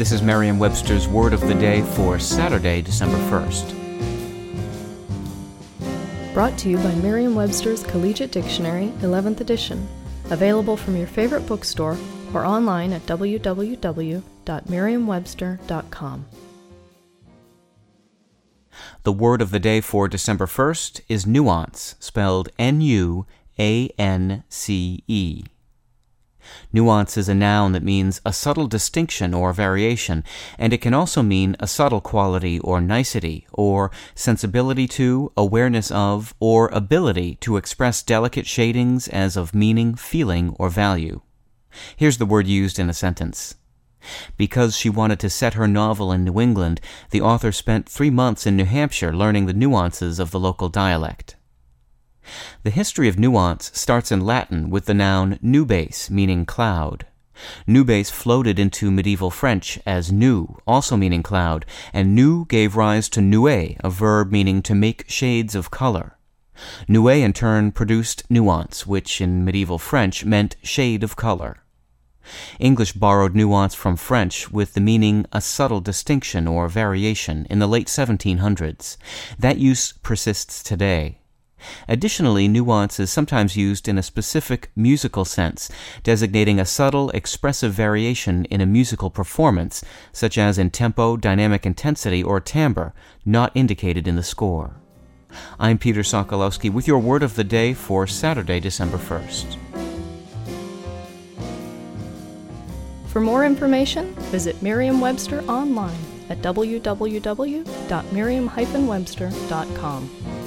This is Merriam Webster's Word of the Day for Saturday, December 1st. Brought to you by Merriam Webster's Collegiate Dictionary, 11th edition. Available from your favorite bookstore or online at www.merriam-webster.com. The word of the day for December 1st is nuance, spelled N U A N C E. Nuance is a noun that means a subtle distinction or variation, and it can also mean a subtle quality or nicety, or sensibility to, awareness of, or ability to express delicate shadings as of meaning, feeling, or value. Here's the word used in a sentence. Because she wanted to set her novel in New England, the author spent three months in New Hampshire learning the nuances of the local dialect. The history of nuance starts in Latin with the noun nubes, meaning cloud. Nubes floated into medieval French as nue, also meaning cloud, and nue gave rise to nuer, a verb meaning to make shades of color. Nuer in turn produced nuance, which in medieval French meant shade of color. English borrowed nuance from French with the meaning a subtle distinction or variation in the late 1700s. That use persists today. Additionally, nuance is sometimes used in a specific musical sense, designating a subtle, expressive variation in a musical performance, such as in tempo, dynamic intensity, or timbre, not indicated in the score. I'm Peter Sokolowski with your word of the day for Saturday, December 1st. For more information, visit Merriam-Webster online at www.merriam-webster.com.